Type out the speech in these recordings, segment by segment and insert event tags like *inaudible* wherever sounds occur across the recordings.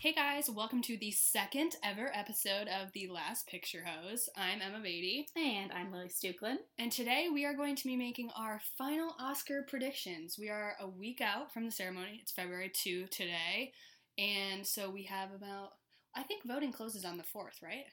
Hey guys, welcome to the second ever episode of The Last Picture Hose. I'm Emma Baty, And I'm Lilly Stuklin. and today we are going to be making our final Oscar predictions. We are a week out from the ceremony. It's February 2 today, and so we have about, I think voting closes on the 4th, right?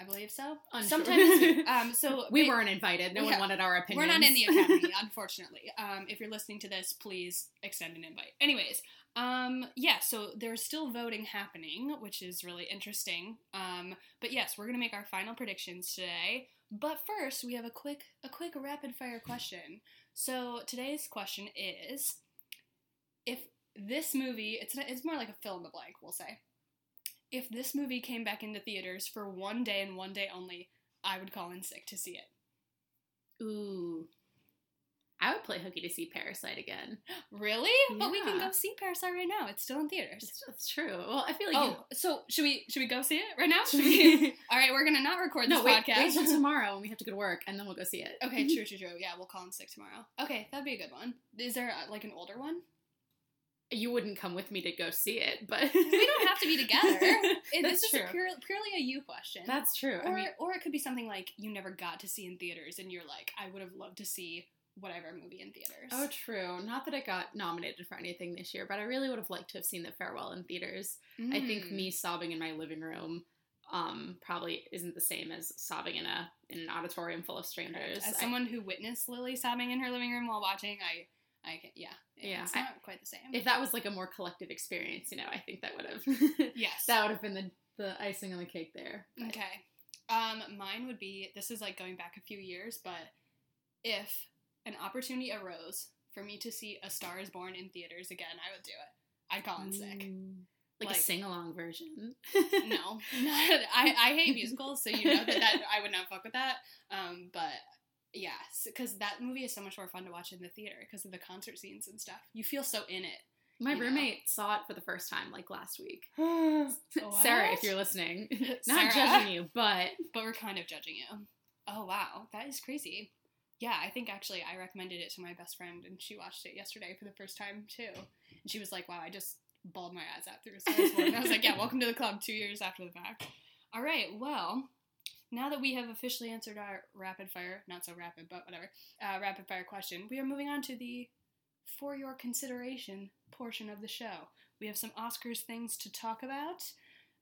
I believe so. Unsure. Sometime this week. Um, *laughs* so We weren't invited. No Yeah. one wanted our opinions. We're not in the academy, *laughs* unfortunately. Um, if you're listening to this, please extend an invite. Anyways, um, yeah, so there's still voting happening, which is really interesting. Um, but yes, we're gonna make our final predictions today. But first, we have a quick a quick rapid fire question. So today's question is, if this movie, it's it's more like a fill in the blank, we'll say. If this movie came back into theaters for one day and one day only, I would call in sick to see it. Ooh. I would play hooky to see Parasite again. *gasps* Really? But we can go see Parasite right now. It's still in theaters. That's, true. Well, I feel like Oh, so should we should we go see it right now? Should we? *laughs* *laughs* All right, we're gonna not record this no, wait, podcast. wait till *laughs* tomorrow when we have to go to work, and then we'll go see it. okay, true, true, true. Yeah, we'll call in sick tomorrow. Okay, that'd be a good one. Is there uh, like an older one? You wouldn't come with me to go see it, but We don't have to be together. *laughs* It, That's this is true. a pure, purely a you question. That's true. or I mean, or it could be something like you never got to see in theaters, and you're like, I would have loved to see whatever movie in theaters. oh, true. Not that it got nominated for anything this year, but I really would have liked to have seen The Farewell in theaters. I think Mm. me sobbing in my living room um, probably isn't the same as sobbing in a in an auditorium full of strangers. As I- someone who witnessed Lilly sobbing in her living room while watching, I, I can, yeah, Yeah, it's I- quite the same. if that was like a more collective experience, you know, I think that would have *laughs* yes, that would have been the the icing on the cake there. But- Okay. Um, mine would be this is like going back a few years, but if an opportunity arose for me to see A Star is Born in theaters again, I would do it. I'd call in sick. Ooh. Like, Like- a sing along version. No, *laughs* I, I hate *laughs* musicals, so you know that, that I would not fuck with that. Um, but yeah, because that movie is so much more fun to watch in the theater because of the concert scenes and stuff. You feel so in it. My You know. roommate saw it for the first time like last week. *gasps* What? Sarah, if you're listening, *laughs* Sarah? not judging you, but *laughs* but we're kind of judging you. Oh wow, that is crazy. Yeah, I think actually I recommended it to my best friend, and she watched it yesterday for the first time too. And she was like, "Wow, I just bawled my eyes out through A Star is Born And I was like, "Yeah, welcome to the club. Two years after the fact." All right, well, now that we have officially answered our rapid fire, not so rapid, but whatever, uh, rapid fire question, we are moving on to the for your consideration portion of the show. We have some Oscars things to talk about.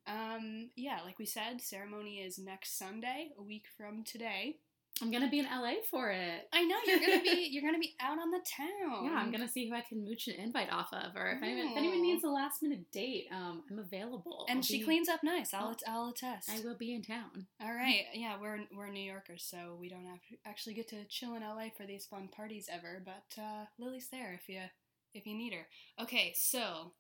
Um, yeah, like we said, ceremony is next Sunday, a week from today. I'm gonna be in LA for it. I know you're gonna be *laughs* you're gonna be out on the town. Yeah, I'm gonna see who I can mooch an invite off of, or if anyone, if anyone needs a last minute date, um, I'm available. And I'll she be- cleans up nice. I'll Oh. I'll attest. I will be in town. All right, yeah, we're we're New Yorkers, so we don't have to actually get to chill in LA for these fun parties ever. But uh, Lily's there if you if you need her. Okay, so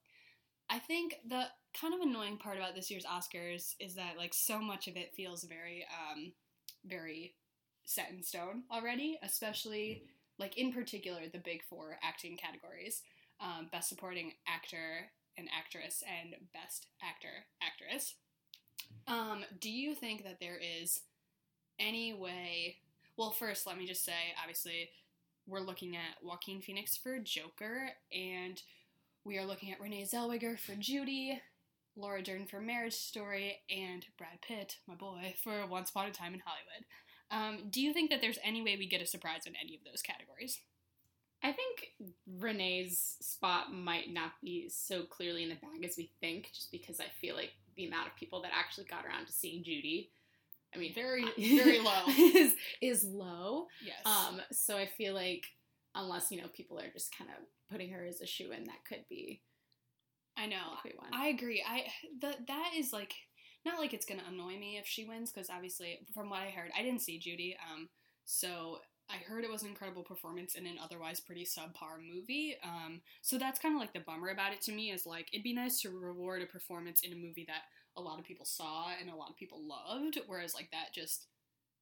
I think the kind of annoying part about this year's Oscars is that like so much of it feels very um very set in stone already, especially like in particular the big four acting categories: um, best supporting actor and actress, and best actor actress. Um, do you think that there is any way? Well, first, let me just say, obviously, we're looking at Joaquin Phoenix for Joker, and we are looking at Renee Zellweger for Judy, Laura Dern for Marriage Story, and Brad Pitt, my boy, for Once Upon a Time in Hollywood. Um, do you think that there's any way we get a surprise in any of those categories? I think Renee's spot might not be so clearly in the bag as we think, just because I feel like the amount of people that actually got around to seeing Judy, I mean, Very, *laughs* very low. *laughs* is is low. Yes. Um, so I feel like unless you know people are just kind of putting her as a shoe in, that could be I know. a quick one. I agree. I that that is like not like it's gonna annoy me if she wins because obviously from what I heard, I didn't see Judy. Um, so I heard it was an incredible performance in an otherwise pretty subpar movie. Um, so that's kind of like the bummer about it to me is like it'd be nice to reward a performance in a movie that a lot of people saw and a lot of people loved, whereas like that just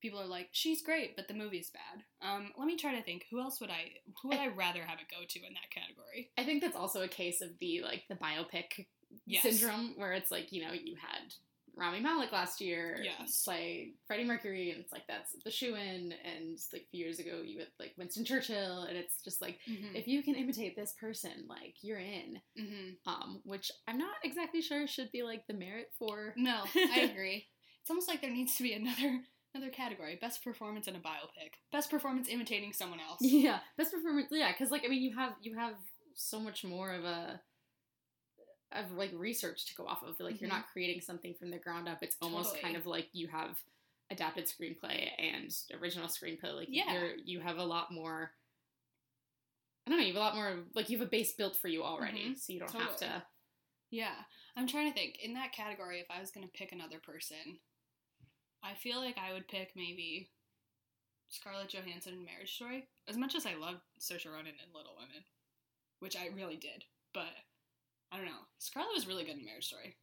people are like she's great, but the movie's bad. Um, let me try to think who else would I who would I rather have it go to in that category? I think that's also a case of the like the biopic Yes. syndrome where it's like you know you had Rami Malek last year Yes. play Freddie Mercury, and it's like that's the shoe in. And like a few years ago, you had like Winston Churchill, and it's just like Mm-hmm. if you can imitate this person, like you're in. mm-hmm. Um, which I'm not exactly sure should be like the merit for. No, I *laughs* agree. it's almost like there needs to be another another category: best performance in a biopic, best performance imitating someone else. Yeah, best performance. Yeah, because like I mean, you have you have so much more of a of like research to go off of. Like you're Mhm. not creating something from the ground up. It's almost Totally. kind of like you have adapted screenplay and original screenplay. Like Yeah. you're you have a lot more. I don't know. You have a lot more. Like you have a base built for you already, Mhm. so you don't have to. Yeah, I'm trying to think. In that category, if I was gonna pick another person, I feel like I would pick maybe Scarlett Johansson in Marriage Story. As much as I love Saoirse Ronan in Little Women, which I really did, but I don't know. Scarlett was really good in Marriage Story.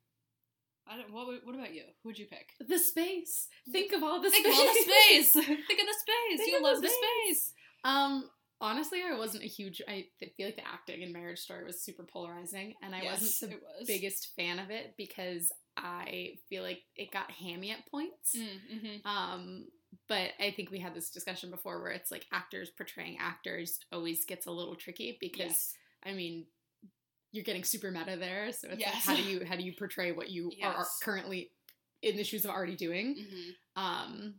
I don't. What? What about you? Who'd you pick? The space. Think of all the Think space. of all the space. *laughs* Think of the space. Think you of love the the space. Um, honestly, I wasn't a huge. I feel like the acting in Marriage Story was super polarizing, and I yes, wasn't the was. biggest fan of it because I feel like it got hammy at points. Mm-hmm. Um, but I think we had this discussion before where it's like actors portraying actors always gets a little tricky because Yes. I mean you're getting super meta there, so it's Yes. like how do you how do you portray what you are, are currently in the shoes of already doing? Mm-hmm. Um,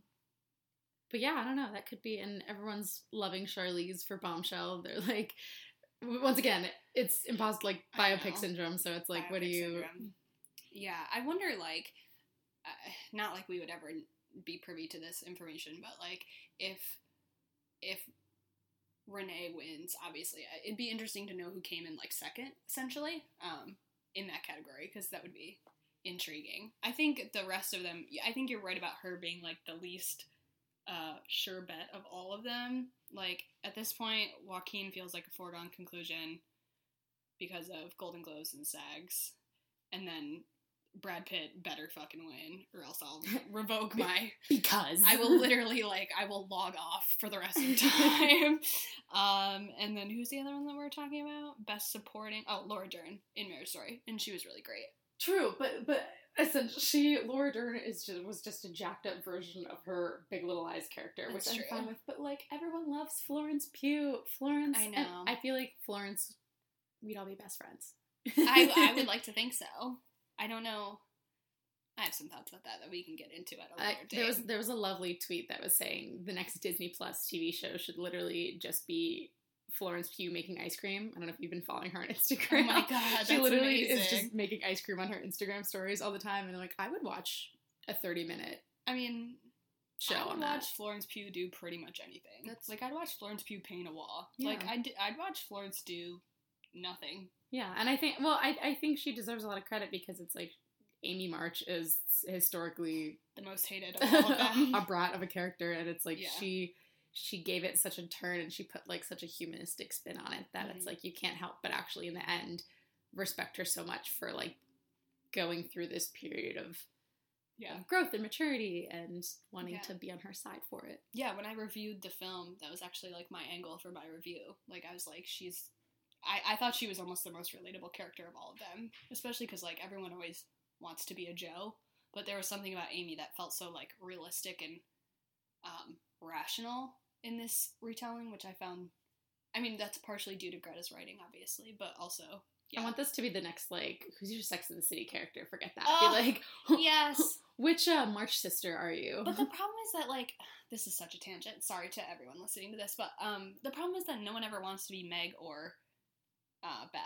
but yeah, I don't know. That could be, and everyone's loving Charlize for Bombshell. They're like, once again, it's impossible, like biopic syndrome. So it's like, what do you? syndrome. Yeah, I wonder, like, uh, not like we would ever be privy to this information, but like, if if Renee wins, obviously, uh, it'd be interesting to know who came in like second, essentially, um, in that category, because that would be intriguing. I think the rest of them, I think you're right about her being like the least uh, sure bet of all of them. Like at this point, Joaquin feels like a foregone conclusion because of Golden Globes and SAGs, and then Brad Pitt better fucking win, or else I'll *laughs* revoke my. *laughs* Because I will literally like I will log off for the rest of the time. *laughs* um, and then who's the other one that we're talking about? Best supporting. Oh, Laura Dern in Marriage Story, and she was really great. True, but but essentially, she Laura Dern is just was just a jacked up version of her Big Little Lies character, which That's I'm fine with. But like everyone loves Florence Pugh. Florence, I know. I feel like Florence, we'd all be best friends. I I would like to think so. I don't know. I have some thoughts about that that we can get into at a later date. there was there was a lovely tweet that was saying the next Disney Plus TV show should literally just be Florence Pugh making ice cream. I don't know if you've been following her on *laughs* Instagram. Oh my God, she literally is just making ice cream on her Instagram stories all the time, and I'm like, I would watch a 30 minute I mean, show I would on watch. Florence Pugh do pretty much anything. That's- like I'd watch Florence Pugh paint a wall. Yeah. Like I'd I'd watch Florence do nothing. Yeah, and I think well, I I think she deserves a lot of credit because it's like Amy March is historically The most hated of all of *laughs* them. a brat of a character, and it's like Yeah. she she gave it such a turn and she put like such a humanistic spin on it that it's Mhm. like you can't help but actually in the end respect her so much for like going through this period of yeah. of growth and maturity and wanting Yeah. to be on her side for it. Yeah, when I reviewed the film, that was actually like my angle for my review. Like I was like, she's I, I thought she was almost the most relatable character of all of them. Especially because like everyone always wants to be a Joe. But there was something about Amy that felt so like realistic and um, rational in this retelling, which I found I mean, that's partially due to Greta's writing, obviously, but also yeah. I want this to be the next like who's your Sex in the City character? Forget that. Oh, be like *laughs* yes. which uh, March sister are you? But the *laughs* problem is that like *sighs* this is such a tangent. Sorry to everyone listening to this, but um the problem is that no one ever wants to be Meg or uh Beth.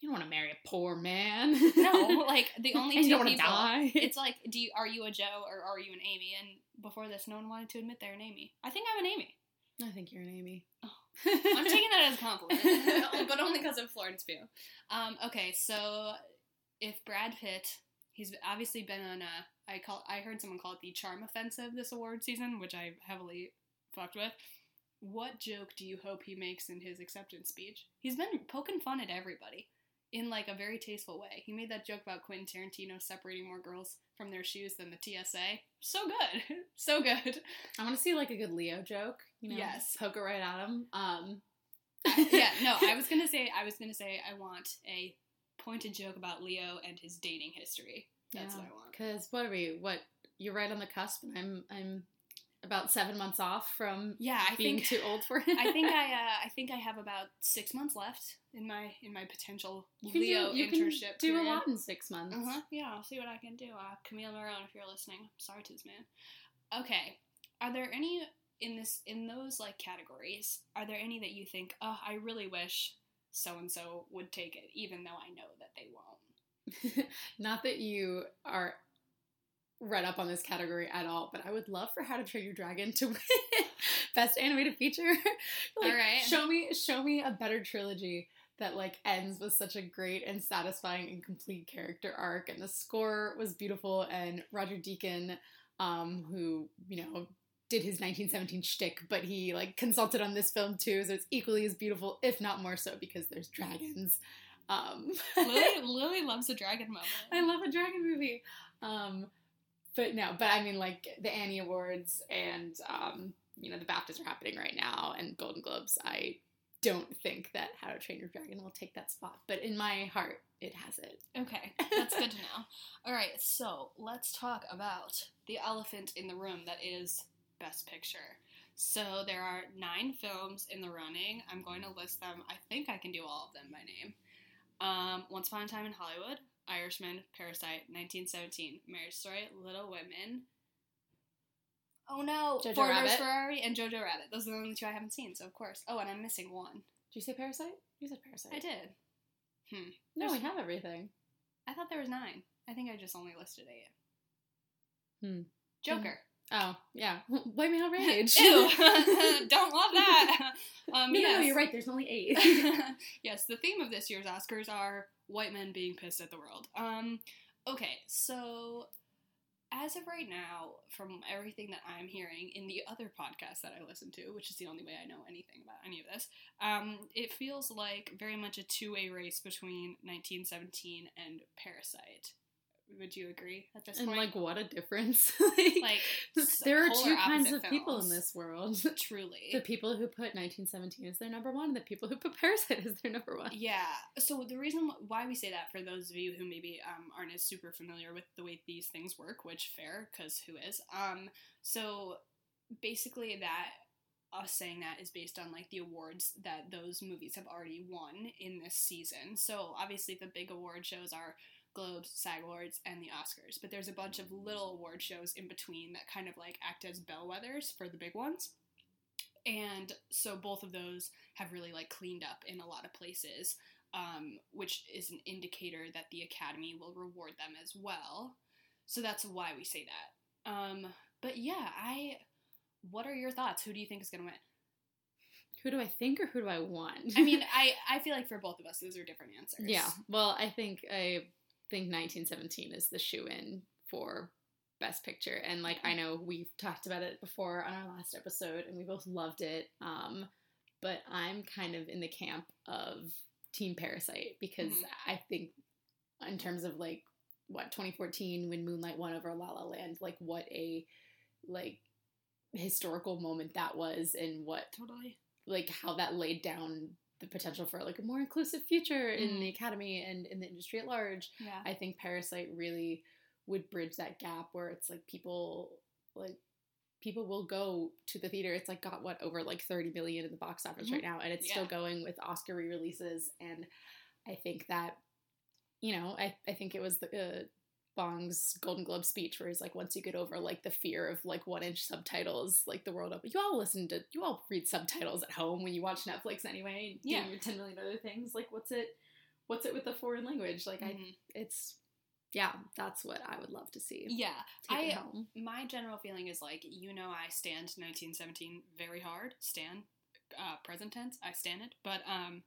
you don't want to marry a poor man. No, *laughs* like the only two you don't people. die. It's like, do you are you a Joe or are you an Amy? And before this, no one wanted to admit they're an Amy. I think I'm an Amy. I think you're an Amy. Oh. *laughs* I'm taking that as a compliment, *laughs* but only because of Florence Pugh. Um, okay, so if Brad Pitt, he's obviously been on a. I call. I heard someone call it the charm offensive this award season, which I heavily fucked with. What joke do you hope he makes in his acceptance speech? He's been poking fun at everybody in like a very tasteful way. He made that joke about Quentin Tarantino separating more girls from their shoes than the TSA. So good, *laughs* so good. I want to see like a good Leo joke. You know, Yes. poke it right at him. Um, *laughs* yeah, no, I was gonna say I was gonna say I want a pointed joke about Leo and his dating history. That's what I want. Because what are we? What you're right on the cusp, and I'm I'm about seven months off from Yeah, I being think too old for *laughs* it. I think I *laughs* uh, I think I have about six months left in my in my potential you can Leo do, you internship. can do a lot in six months. Uh huh. Yeah, I'll see what I can do. Uh, Camila Morrone, if you're listening, sorry to this man. Okay, are there any in this in those like categories? Are there any that you think, oh, I really wish so and so would take it, even though I know that they won't? *laughs* Not that you are read up on this category at all, but I would love for How to Train Your Dragon to win *laughs* Best Animated Feature. *laughs* like, All right. show me, show me a better trilogy that like ends with such a great and satisfying and complete character arc, and the score was beautiful. And Roger Deakins, um, who you know did his 1917 shtick, but he like consulted on this film too, so it's equally as beautiful, if not more so, because there's dragons. Um, *laughs* Lilly, Lilly loves a dragon moment. I love a dragon movie. Um, but no, but I mean, like the Annie Awards and um, you know the BAFTAs are happening right now, and Golden Globes. I don't think that How to Train Your Dragon will take that spot, but in my heart, it has it. Okay, *laughs* that's good to know. All right, so let's talk about the elephant in the room that is Best Picture. So there are nine films in the running. I'm going to list them. I think I can do all of them by name. Um, Once Upon a Time in Hollywood, Irishman, Parasite, 1917, Marriage Story, Little Women. Oh no, Jojo Ford vs. Rabbit. Ferrari and Jojo Rabbit. Those are the only two I haven't seen, so of course. Oh, and I'm missing one. Did you say Parasite? You said Parasite. I did. Hmm. No, we have everything. I thought there was nine. I think I just only listed eight. Hmm. Joker. Oh, yeah. Blame me on rage. Ew. *laughs* *laughs* Don't love that. *laughs* Um, no, yes. no, you're right. There's only eight. yes, the theme of this year's Oscars are white men being pissed at the world. Um, okay, so as of right now, from everything that I'm hearing in the other podcasts that I listen to, which is the only way I know anything about any of this, um, it feels like very much a two-way race between 1917 and Parasite. Would you agree at this and point? like, what a difference! *laughs* like s- there are two kinds of people in this world. *laughs* Truly. the people who put 1917 as their number one, and the people who put Parasite as their number one. Yeah. So the reason why we say that, for those of you who maybe um, aren't as super familiar with the way these things work, which fair, because who is? Um, so basically, that us saying that is based on like the awards that those movies have already won in this season. So obviously, the big award shows are Globes, SAG Awards, and the Oscars. But there's a bunch of little award shows in between that kind of like act as bellwethers for the big ones. And so both of those have really like cleaned up in a lot of places, um, which is an indicator that the Academy will reward them as well. So that's why we say that. Um, but yeah, I. What are your thoughts? Who do you think is gonna win? Who do I think or who do I want? I mean, *laughs* I I feel like for both of us, those are different answers. yeah. Well, I think I think 1917 is the shoe in for Best Picture, and like I know we've talked about it before on our last episode, and we both loved it. Um, but I'm kind of in the camp of Team Parasite because Mhm. I think, in terms of like what 2014 when Moonlight won over La La Land, like what a like historical moment that was, and what totally. like how that laid down the potential for like a more inclusive future in Mhm. the academy and in the industry at large. Yeah. I think Parasite really would bridge that gap where it's like people like people will go to the theater. It's like got what over like 30 million in the box office Mhm. right now and it's still going with Oscar re-releases and I think that you know, I I think it was the uh, Bong's Golden Globe speech where he's like, once you get over like the fear of like one inch subtitles, like the world open. You all listen to, you all read subtitles at home when you watch Netflix anyway. and Yeah. your ten million other things. Like, what's it? What's it with the foreign language? Like, I, Mhm. it's, yeah, that's what I would love to see. yeah. Take I my general feeling is like you know I stand 1917 very hard. Stand uh, present tense. I stand it. But um,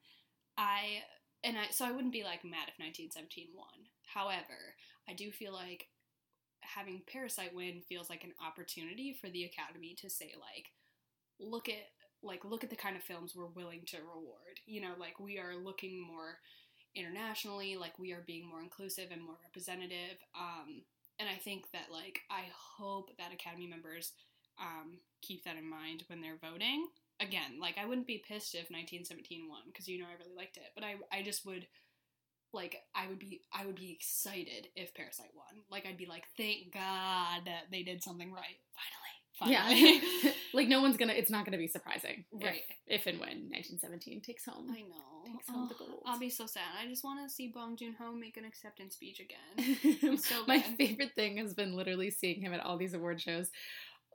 I and I so I wouldn't be like mad if 1917 won. However, I do feel like having Parasite win feels like an opportunity for the Academy to say like, look at like look at the kind of films we're willing to reward. You know, like we are looking more internationally, like we are being more inclusive and more representative. Um, and I think that like I hope that Academy members um, keep that in mind when they're voting. Again, like I wouldn't be pissed if 1917 won because you know I really liked it, but I I just would like I would be I would be excited if Parasite won. Like I'd be like, thank God that they did something right. Finally. Finally. Yeah. *laughs* like no one's gonna. It's not gonna be surprising, Right. If, and when 1917 takes home. I know. Takes home the Oh, gold. I'll be so sad. I just want to see Bong Joon Ho make an acceptance speech again. *laughs* So My favorite thing has been literally seeing him at all these award shows,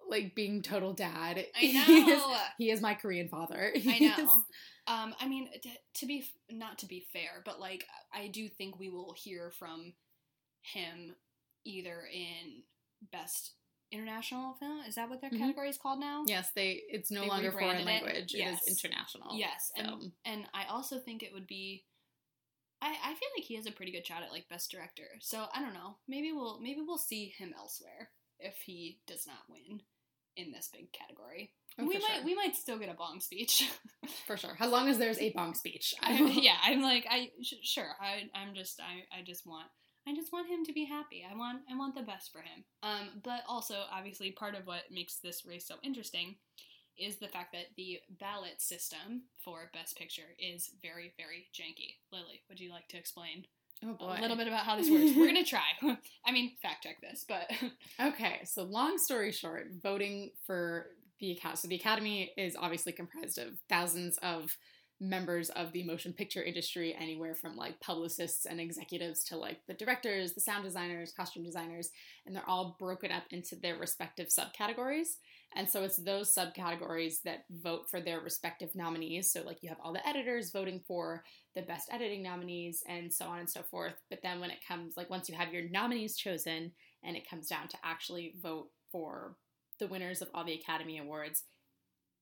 like being total dad. I *laughs* He is, he is my Korean father. *laughs* I know. Um, I mean, t- to be not to be fair, but like I do think we will hear from him either in best international film. Is that what their Mhm. category is called now? Yes, they. It's no They longer foreign it? language. Yes. It is international. Yes, and and I also think it would be. I, I feel like he has a pretty good shot at like best director. So I don't know. Maybe we'll maybe we'll see him elsewhere if he does not win in this big category. Oh, we might sure. we might still get a bong speech. *laughs* for sure. As long as there's a bong speech. I, yeah, I'm like I sh- sure. I I'm just I I just want I just want him to be happy. I want I want the best for him. Um, but also obviously part of what makes this race so interesting is the fact that the ballot system for best picture is very very janky. Lilly, would you like to explain Oh boy. a little bit about how this works? We're gonna *laughs* try. *laughs* I mean, fact check this, but *laughs* Okay, so long story short, voting for the Academy. So the Academy is obviously comprised of thousands of members of the motion picture industry, anywhere from like publicists and executives to like the directors, the sound designers, costume designers, and they're all broken up into their respective subcategories. And so it's those subcategories that vote for their respective nominees. So like you have all the editors voting for the best editing nominees and so on and so forth. But then when it comes like once you have your nominees chosen, and it comes down to actually vote for the winners of all the Academy Awards,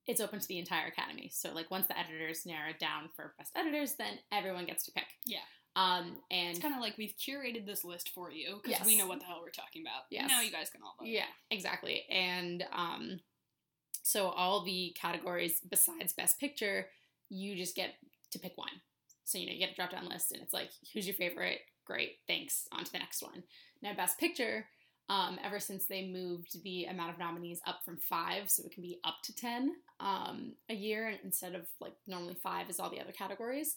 it's open to the entire Academy. So, like, once the editors narrow it down for best editors, then everyone gets to pick. Yeah. Um, and it's kind of like we've curated this list for you because Yes. we know what the hell we're talking about. Yeah. Now you guys can all vote. yeah, exactly. And um, so all the categories besides best picture, you just get to pick one. So you know you get a drop down list, and it's like, who's your favorite? Great, thanks. On to the next one. Now, best picture. Um, ever since they moved the amount of nominees up from five, so it can be up to ten um, a year instead of like normally five is all the other categories.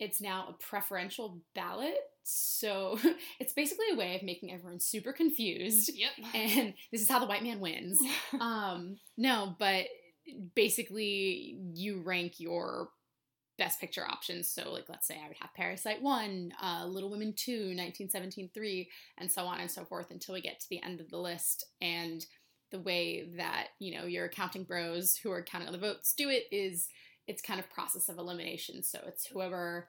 It's now a preferential ballot, so *laughs* it's basically a way of making everyone super confused Yep. and this is how the white man wins. *laughs* um, no, but basically you rank your best picture options. So, like, let's say I would have Parasite 1, uh, Little Women 2, 1917 3, and so on and so forth until we get to the end of the list. And the way that, you know, your accounting bros who are counting all the votes do it is it's kind of process of elimination. So it's whoever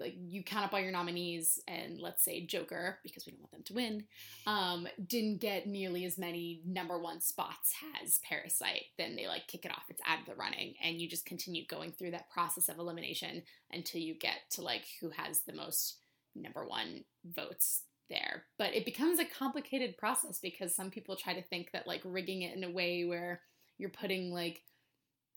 like you count up all your nominees and let's say Joker, because we don't want them to win, um, didn't get nearly as many number one spots as Parasite, then they like kick it off. It's out of the running, and you just continue going through that process of elimination until you get to like who has the most number one votes there. But it becomes a complicated process because some people try to think that like rigging it in a way where you're putting like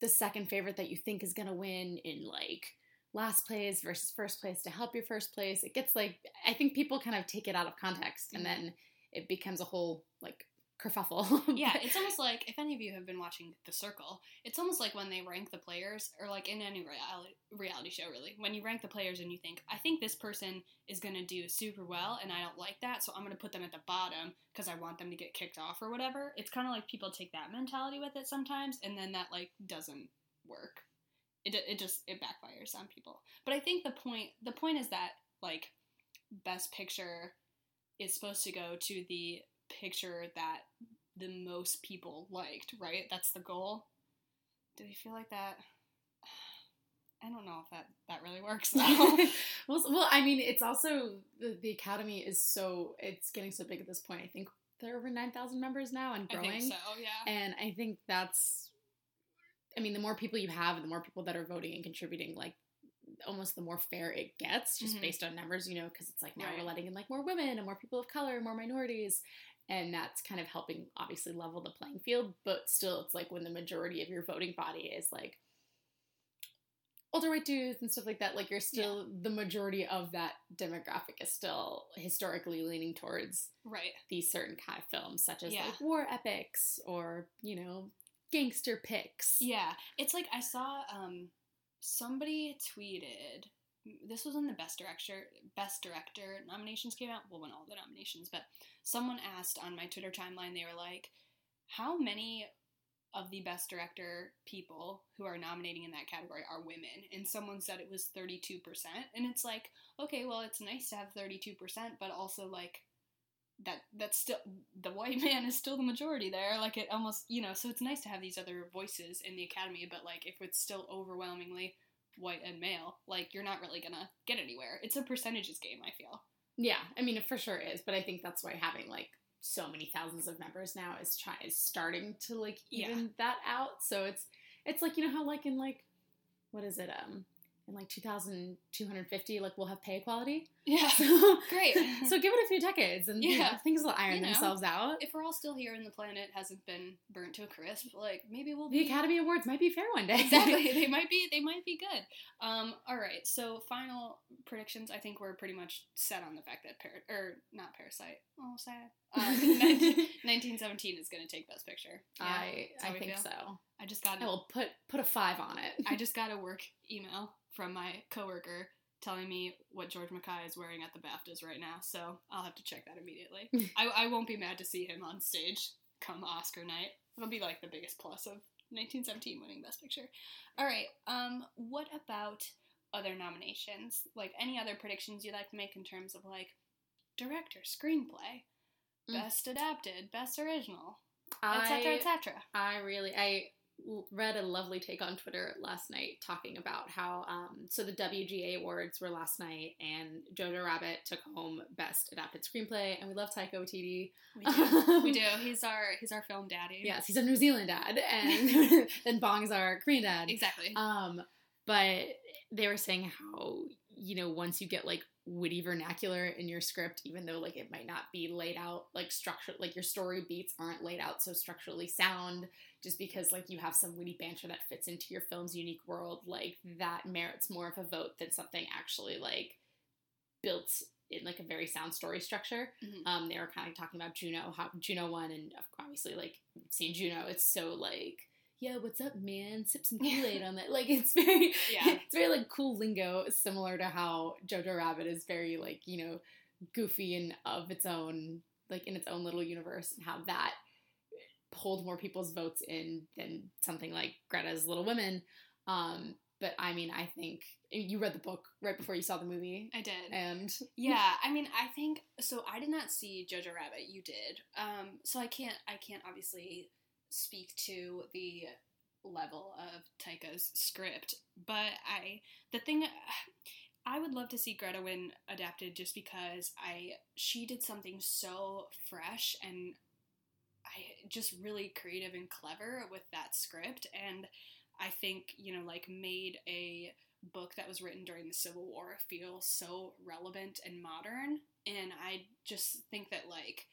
the second favorite that you think is gonna win in like last place versus first place to help your first place. It gets like I think people kind of take it out of context and Mhm. then it becomes a whole like kerfuffle. *laughs* yeah, it's almost like if any of you have been watching The Circle, it's almost like when they rank the players, or like in any reality reality show, really. When you rank the players and you think, I think this person is gonna do super well, and I don't like that, so I'm gonna put them at the bottom because I want them to get kicked off or whatever. It's kind of like people take that mentality with it sometimes, and then that like doesn't work. It it just it backfires on people. But I think the point the point is that like best picture is supposed to go to the picture that the most people liked, right? That's the goal. Do you feel like that? I don't know if that that really works *laughs* well, well, I mean, it's also the, the academy is so it's getting so big at this point. I think there are over nine thousand members now and I growing. think so, yeah. And I think that's, I mean, the more people you have, the more people that are voting and contributing, like almost the more fair it gets, just Mhm. based on numbers, you know, because it's like now Right. we're letting in like more women and more people of color, and more minorities. And that's kind of helping obviously level the playing field, but still, it's like when the majority of your voting body is like older white dudes and stuff like that, like you're still the majority of that demographic is still historically leaning towards Right. these certain kind of films, such as Yeah. like war epics or you know gangster picks. Yeah. It's like I saw um somebody tweeted this was when the best director best director nominations came out. Well, when all the nominations, but someone asked on my Twitter timeline, they were like, "How many of the best director people who are nominating in that category are women?" And someone said it was thirty two percent, and it's like, okay, well, it's nice to have thirty two percent, but also like that that's still the white *laughs* man is still the majority there like it almost you know so it's nice to have these other voices in the academy but like if it's still overwhelmingly white and male like you're not really gonna get anywhere it's a percentages game i feel Yeah, I mean, it for sure is, but I think that's why having like so many thousands of members now is try is starting to like Yeah. even that out. So it's it's like you know how like in like what is it um in like 2250 like we'll have pay equality. yeah So, *laughs* Great. *laughs* so give it a few decades and you know, Yeah. things will iron You know. themselves out. if we're all still here and the planet hasn't been burnt to a crisp like maybe we'll The be Academy Awards might be fair one day. exactly *laughs* they might be they might be good um all right so final predictions i think we're pretty much set on the fact that Par- or not parasite oh sad uh, 19, 1917 is going to take best picture Yeah, I I think feel. so. i just got I will put put a five on it. i just got a work email from my coworker telling me what george mackay is wearing at the baftas right now so i'll have to check that immediately. *laughs* I, I won't be mad to see him on stage come oscar night. It'll be like the biggest plus of 1917 winning best picture. All right um what about other nominations? Like any other predictions you'd like to make in terms of like director screenplay Mm. best adapted best original etc etc I really I read a lovely take on Twitter last night talking about how um so the WGA awards were last night and Jojo Rabbit took home best adapted screenplay and we love Taika Waititi. we do we do *laughs* he's our he's our film daddy Yes, he's a New Zealand dad and *laughs* *laughs* then Bong's our Korean dad. exactly Um but they were saying how you know once you get like witty vernacular in your script even though like it might not be laid out like structure like your story beats aren't laid out so structurally sound just because like you have some witty banter that fits into your film's unique world like that merits more of a vote than something actually like built in like a very sound story structure Mhm. um they were kind of talking about juno how juno won and obviously like seeing juno it's so like yeah, what's up, man? Sip some *laughs* Kool Aid on that. Like, it's very, Yeah. *laughs* it's very like cool lingo, similar to how Jojo Rabbit is very like you know goofy and of its own, like in its own little universe, and how that pulled more people's votes in than something like Greta's Little Women. Um, but I mean, I think you read the book right before you saw the movie, i did and Yeah, I mean, I think so. I did not see Jojo Rabbit. You did, um, so I can't. I can't obviously speak to the level of Taika's script, but I the thing I would love to see Greta win adapted just because I she did something so fresh and I just really creative and clever with that script and I think you know like made a book that was written during the Civil War feel so relevant and modern. And I just think that, like,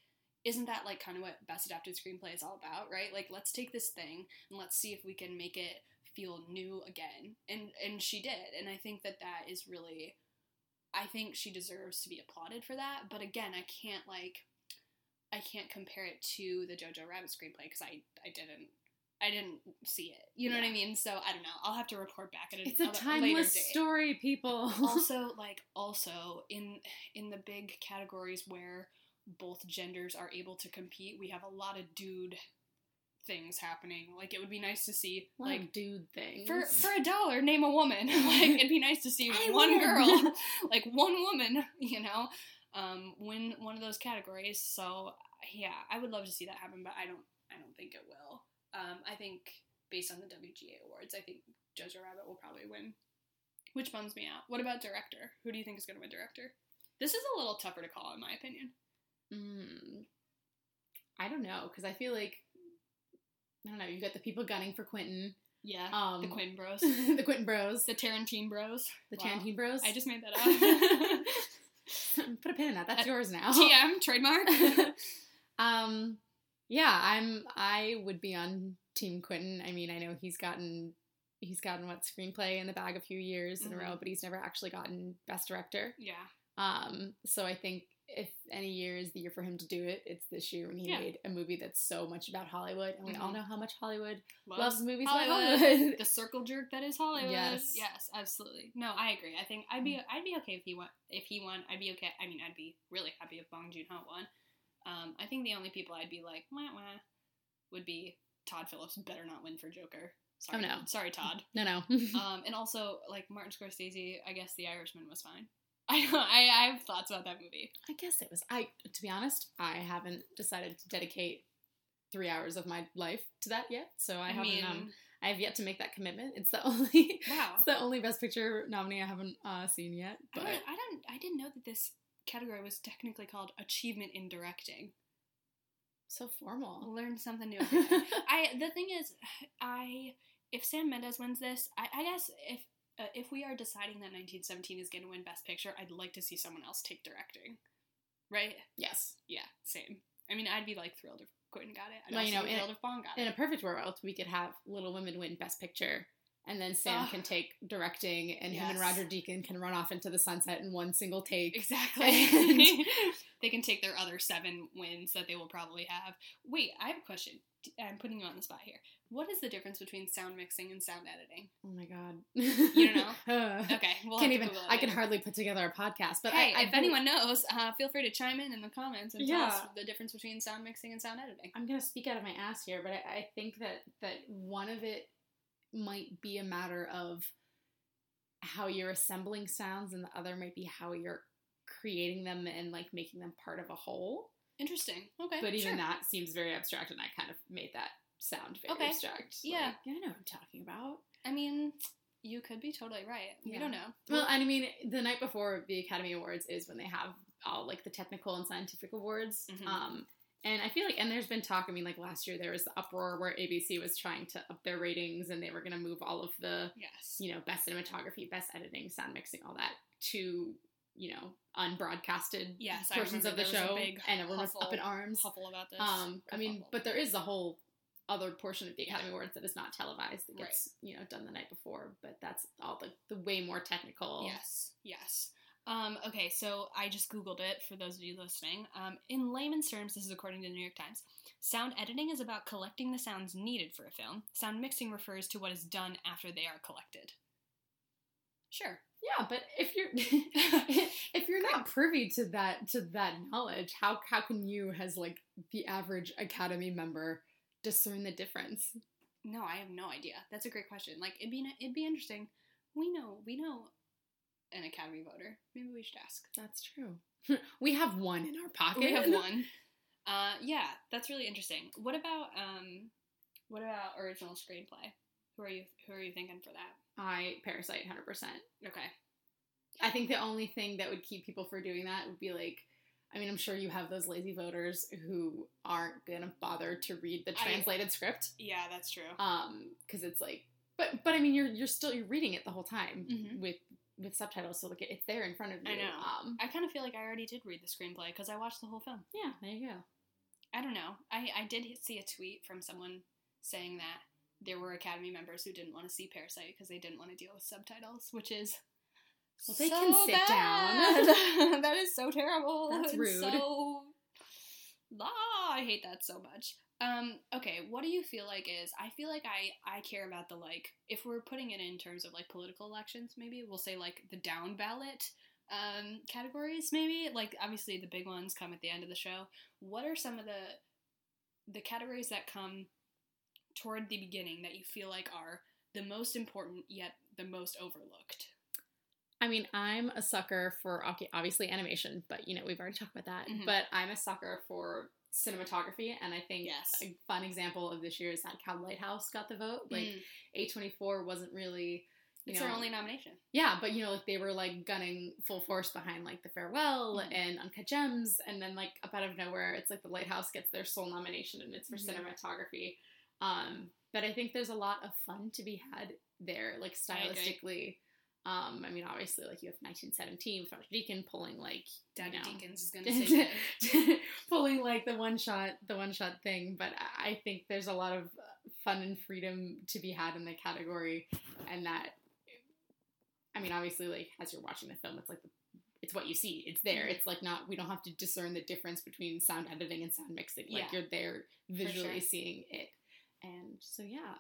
isn't that like kind of what best adapted screenplay is all about, right? Like, let's take this thing and let's see if we can make it feel new again. And and she did, and I think that that is really, I think she deserves to be applauded for that. But again, I can't like, I can't compare it to the Jojo Rabbit screenplay because I I didn't. I didn't see it. You know what I mean? So I don't know. I'll have to report back at a, it's a timeless story, people. *laughs* also like also in in the big categories where both genders are able to compete we have a lot of dude things happening. Like it would be nice to see like like dude things. for for a dollar name a woman. *laughs* Like it'd be nice to see *laughs* I one win. girl *laughs* like one woman you know um win one of those categories. So yeah i would love to see that happen but i don't i don't think it will. Um i think based on the wga awards i think jojo rabbit will probably win which bums me out. What about director? Who do you think is going to win director? This is a little tougher to call in my opinion Mm, I don't know because I feel like I don't know. You got the people gunning for Quentin, yeah um, the quinn *laughs* bros the Quentin Bros, the tarantine bros the Wow. Tarantine Bros. i just made that *laughs* up put a pin in that. That's Uh, yours now. tm trademark *laughs* um, yeah, I'm. I would be on Team Quentin. I mean, I know he's gotten he's gotten what screenplay in the bag a few years in a row, but he's never actually gotten Best Director. yeah Um, so I think if any year is the year for him to do it, it's this year when he Yeah. made a movie that's so much about Hollywood, and we all Mhm. know how much Hollywood Loves loves movies Hollywood. about Hollywood. the circle jerk that is Hollywood. Yes. Yes, absolutely. No, I agree. I think I'd be I'd be okay if he won. If he won, I'd be okay. I mean, I'd be really happy if Bong Joon Ho won. Um, I think the only people I'd be like wah wah would be Todd Phillips. Better not win for Joker. Sorry, Oh, no. sorry, Todd. *laughs* no, no. um, and also like Martin Scorsese. I guess The Irishman was fine. I don't, I I have thoughts about that movie. I guess it was. I to be honest, I haven't decided to dedicate three hours of my life to that yet. So I, I, haven't. mean, um, I have yet to make that commitment. It's the only. wow. It's the only Best Picture nominee I haven't uh, seen yet. I But don't, I don't I didn't know that this category was technically called achievement in directing. so formal. Learn something new. *laughs* I the thing is, I if Sam Mendes wins this, I, I guess if uh, if we are deciding that 1917 is going to win Best Picture, I'd like to see someone else take directing. Right? yes. Yeah, same. I mean, I'd be like thrilled if Quentin got it. I'd Well, you know, be in- thrilled if Bong got In it. a perfect world, we could have Little Women win Best Picture, and then Sam Ugh. can take directing, and him and Roger Deakin can run off into the sunset in one single take. Exactly. *laughs* They can take their other seven wins that they will probably have. Wait, I have a question. I'm putting you on the spot here. What is the difference between sound mixing and sound editing? Oh my god! You don't know? *laughs* Okay, we'll Can't even. I can hardly put together a podcast. But hey, I, I if anyone knows, uh, feel free to chime in in the comments and tell us the difference between sound mixing and sound editing. I'm gonna speak out of my ass here, but I, I think that that one of it might be a matter of how you're assembling sounds, and the other might be how you're creating them and like making them part of a whole. Interesting. Okay. But even sure. that seems very abstract, and I kind of made that sound very Okay. abstract. Yeah. Like, I know what I'm talking about. I mean, you could be totally right. We don't know. Well, and I mean, the night before the Academy Awards is when they have all like the technical and scientific awards. Mhm. Um, and I feel like, and there's been talk. I mean, like last year there was the uproar where ABC was trying to up their ratings, and they were going to move all of the, yes. you know, best cinematography, best editing, sound mixing, all that to, you know, unbroadcasted Yes, portions of the remember there was a show, and everyone was up in arms. Huffle about this. Um, I mean, Kerfuffle. but there is a whole other portion of the Yeah. Academy Awards that is not televised that Right. gets you know done the night before, but that's all the the way more technical. Yes, yes. Um, okay, so I just Googled it for those of you listening. Um, in layman's terms, this is according to the New York Times. Sound editing is about collecting the sounds needed for a film. Sound mixing refers to what is done after they are collected. Sure. Yeah, but if you're *laughs* if you're not privy to that to that knowledge, how how can you, as like the average Academy member, discern the difference? No, I have no idea. That's a great question. Like it'd be it'd be interesting. We know we know an Academy voter. Maybe we should ask. That's true. *laughs* we have one in our pocket. We have *laughs* one. Uh, yeah, that's really interesting. What about um, what about original screenplay? Who are you Who are you thinking for that? I Parasite, hundred percent. Okay. I think the only thing that would keep people from doing that would be like, I mean, I'm sure you have those lazy voters who aren't gonna bother to read the I- translated script, Yeah, that's true. um, because it's like, but but I mean, you're you're still you're reading it the whole time Mhm. with with subtitles, so like it's there in front of you. I know. Um, I kind of feel like I already did read the screenplay because I watched the whole film. yeah, there you go. I don't know. I, I did see a tweet from someone saying that there were Academy members who didn't want to see Parasite because they didn't want to deal with subtitles, which is Well, they so can sit bad. *laughs* that is so terrible. That's rude. So, ah, I hate that so much. Um, okay, what do you feel like is? I feel like I I care about the like. If we're putting it in terms of like political elections, maybe we'll say like the down ballot um, categories. Maybe like obviously the big ones come at the end of the show. What are some of the the categories that come toward the beginning that you feel like are the most important yet the most overlooked? I mean, I'm a sucker for obviously animation, but you know we've already talked about that. Mhm. But I'm a sucker for cinematography, and I think Yes. a fun example of this year is that Cal Lighthouse got the vote. Like Mm. A24 wasn't really, you it's know, their only nomination. yeah, but you know, like they were like gunning full force behind like the farewell Mhm. and Uncut Gems, and then like up out of nowhere, it's like the Lighthouse gets their sole nomination, and it's for Mhm. cinematography. Um, but I think there's a lot of fun to be had there, like stylistically. Um, I mean, obviously, like you have 1917 with Roger Deakins pulling like Daddy you know, Deakins is gonna *laughs* say *laughs* pulling like the one shot, the one shot thing. But I think there's a lot of uh, fun and freedom to be had in the category, and that, I mean, obviously, like as you're watching the film, it's like the, it's what you see. It's there. Mhm. It's like not we don't have to discern the difference between sound editing and sound mixing. Like Yeah. you're there visually sure. seeing it. And so yeah,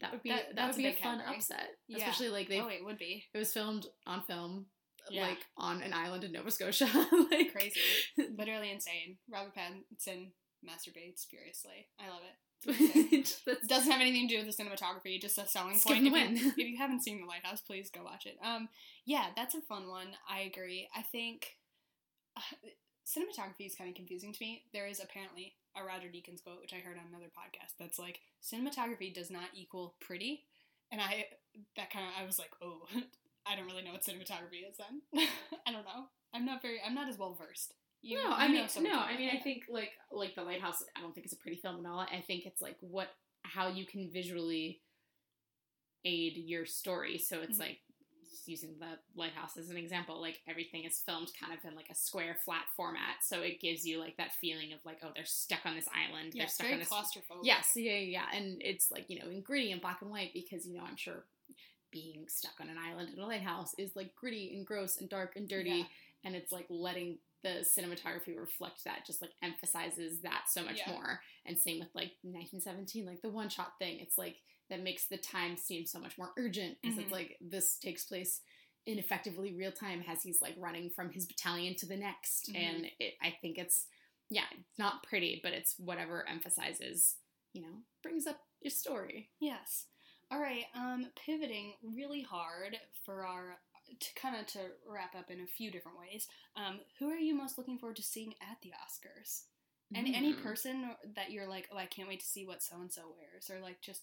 that would be That- that, would a be a fun category. upset. Yeah. Especially like they oh, it would be it was filmed on film Yeah. like on an island in Nova Scotia. *laughs* like crazy, literally insane. Robert Pattinson masturbates furiously. I love it. *laughs* Doesn't have anything to do with the cinematography, just a selling point. If the you, if you *laughs* haven't seen The Lighthouse, please go watch it. Um, yeah, that's a fun one. I agree. I think uh, cinematography is kind of confusing to me. There is apparently a Roger Deakins quote, which I heard on another podcast, that's like cinematography does not equal pretty, and I that kind of I was like, oh, *laughs* I don't really know what cinematography is then. *laughs* I don't know. I'm not very. I'm not as well versed. You, no, you I mean, no, I mean, I think like like the lighthouse. I don't think it's a pretty film at all. I think it's like what how you can visually aid your story. So it's Mhm. like using the lighthouse as an example. Like everything is filmed kind of in like a square, flat format, so it gives you like that feeling of like, oh, they're stuck on this island. yeah, they're stuck very on this. claustrophobic. Yes, yeah, yeah, yeah, and it's like you know in gritty and black and white because you know I'm sure being stuck on an island in a lighthouse is like gritty and gross and dark and dirty Yeah. and it's like letting the cinematography reflect that just like emphasizes that so much Yeah. more and same with like 1917 like the one shot thing it's like that makes the time seem so much more urgent because Mhm. it's like this takes place in effectively real time as he's like running from his battalion to the next Mhm. and it, i think it's yeah it's not pretty but it's whatever emphasizes you know brings up your story Yes. All right. Um, pivoting really hard for our to kind of to wrap up in a few different ways. Um, who are you most looking forward to seeing at the Oscars? Any any Mm. person that you're like, oh, I can't wait to see what so and so wears, or like just,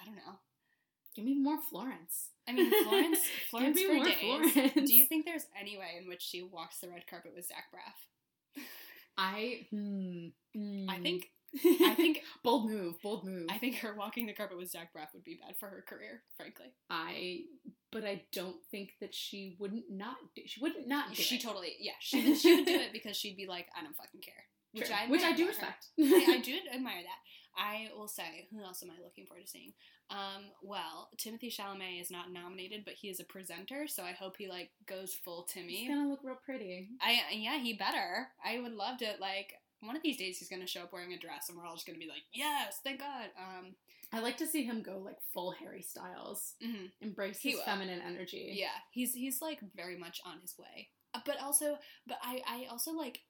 I don't know. give me more florence I mean, Florence, *laughs* Give Florence me for more days. Florence. Do you think there's any way in which she walks the red carpet with Zach Braff? i hmm, *laughs* I hmm. think, *laughs* I think, bold move bold move I think her walking the carpet with Zach Braff would be bad for her career, frankly. I, but I don't think that she wouldn't not do. She wouldn't not she it. totally yeah she would, she would do it because she'd be like I don't fucking care which True. I which I do respect. I, I do admire that I will say who else am I looking forward to seeing um well Timothée Chalamet is not nominated but he is a presenter so I hope he like goes full Timmy gonna look real pretty. I yeah he better I would love to like one of these days he's gonna show up wearing a dress and we're all just gonna be like yes thank God um I like to see him go like full Harry Styles, mhm. embrace his feminine energy. Yeah, he's he's like very much on his way. Uh, But also, but I I also like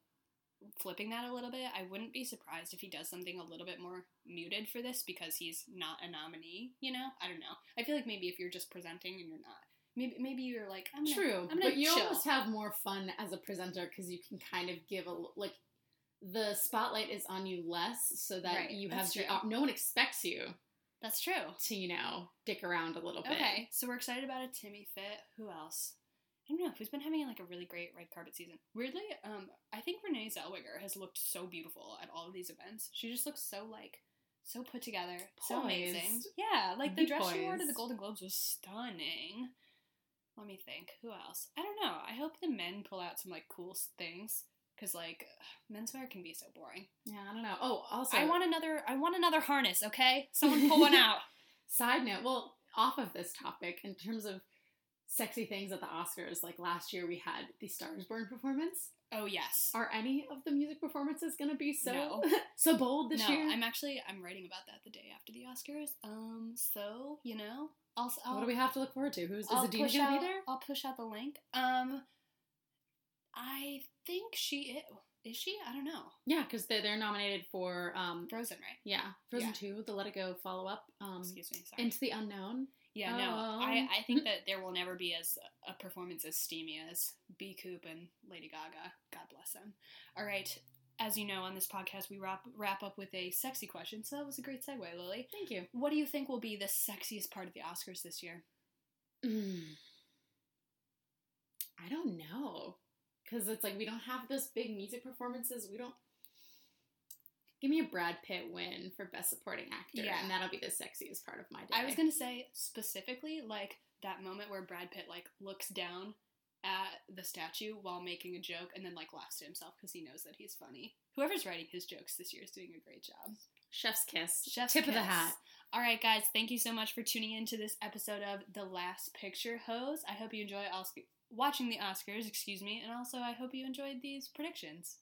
flipping that a little bit. I wouldn't be surprised if he does something a little bit more muted for this because he's not a nominee. You know, I don't know. I feel like maybe if you're just presenting and you're not, maybe maybe you're like I'm gonna, True, I'm but you chill. almost have more fun as a presenter because you can kind of give a like the spotlight is on you less, so that Right, you have that's the, true. op- no one expects you That's true. to you know dick around a little bit. Okay, so we're excited about a Timmy fit. Who else? I don't know who's been having like a really great red carpet season. Weirdly, um, I think Renee Zellweger has looked so beautiful at all of these events. She just looks so like so put together, so amazing. Yeah, like the Be dress she wore to the. Golden Globes was stunning. Let me think. Who else? I don't know. I hope the men pull out some like cool things because like menswear can be so boring. Yeah, I don't know. Oh, also, I want another. I want another harness. Okay, someone pull one *laughs* out. Side note, well, off of this topic, in terms of sexy things at the Oscars, like last year we had the Stars Born performance. Oh yes. Are any of the music performances going to be so No. *laughs* so bold this no, year? I'm actually I'm writing about that the day after the Oscars. Um, so you know, I'll, I'll what do we have to look forward to? Who's is I'll Idina push going to be there? I'll push out the link. Um, I think she is. Is she? I don't know. Yeah, because they're, they're nominated for um Frozen, right? yeah Frozen Yeah. Two, the Let It Go follow up, um Excuse me. Sorry. Into the Unknown. Yeah, no. um, I I think that there will never be as a performance as steamy as B Coop and Lady Gaga. God bless them. All right. As you know, on this podcast, we wrap wrap up with a sexy question. So that was a great segue, Lilly. Thank you. What do you think will be the sexiest part of the Oscars this year? Mm. I don't know. Because it's like we don't have those big music performances. We don't. Give me a Brad Pitt win for Best Supporting Actor, Yeah. and that'll be the sexiest part of my day. I was gonna say specifically like that moment where Brad Pitt like looks down at the statue while making a joke and then like laughs to himself because he knows that he's funny. Whoever's writing his jokes this year is doing a great job. Chef's kiss. Chef's Tip of the hat. All right, guys, thank you so much for tuning in to this episode of The Last Picture Hose. I hope you enjoy. I'll, watching the Oscars, excuse me, and also I hope you enjoyed these predictions.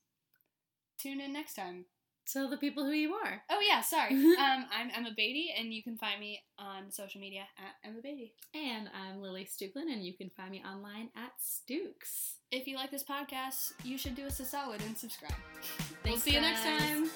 Tune in next time. Tell the people who you are. Oh yeah, sorry. *laughs* um, I'm Emma Baty, and you can find me on social media at Emma Baty. And I'm Lilly Stuklin, and you can find me online at stuecks. If you like this podcast, you should do us a solid and subscribe. Thanks, we'll see you next time.